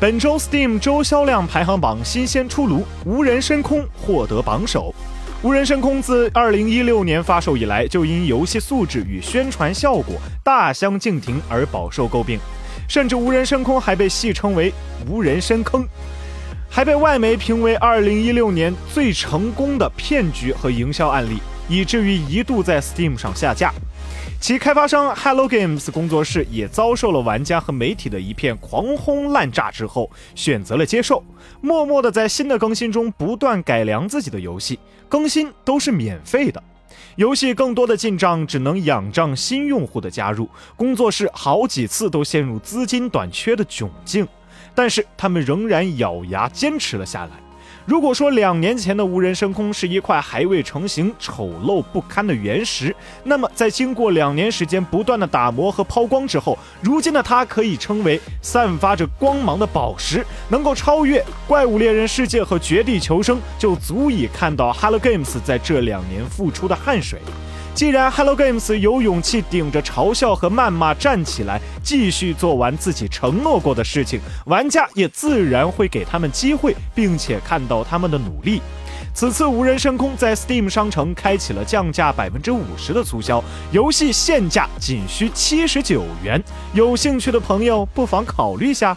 本周 Steam 周销量排行榜新鲜出炉，无人深空获得榜首。无人深空自2016年发售以来，就因游戏素质与宣传效果大相径庭而饱受诟病，甚至无人深空还被戏称为“无人深坑”，还被外媒评为2016年最成功的骗局和营销案例，以至于一度在 Steam 上下架。其开发商 Hello Games 工作室也遭受了玩家和媒体的一片狂轰滥炸之后，选择了接受，默默的在新的更新中不断改良自己的游戏，更新都是免费的。游戏更多的进账只能仰仗新用户的加入，工作室好几次都陷入资金短缺的窘境，但是他们仍然咬牙坚持了下来。如果说两年前的无人深空是一块还未成型、丑陋不堪的原石，那么在经过两年时间不断的打磨和抛光之后，如今的它可以称为散发着光芒的宝石，能够超越《怪物猎人世界》和《绝地求生》，就足以看到 Hello Games 在这两年付出的汗水。既然 Hello Games 有勇气顶着嘲笑和谩骂站起来，继续做完自己承诺过的事情，玩家也自然会给他们机会，并且看到他们的努力。此次无人深空在 Steam 商城开启了降价百分之五十的促销，游戏现价仅需七十九元，有兴趣的朋友不妨考虑下。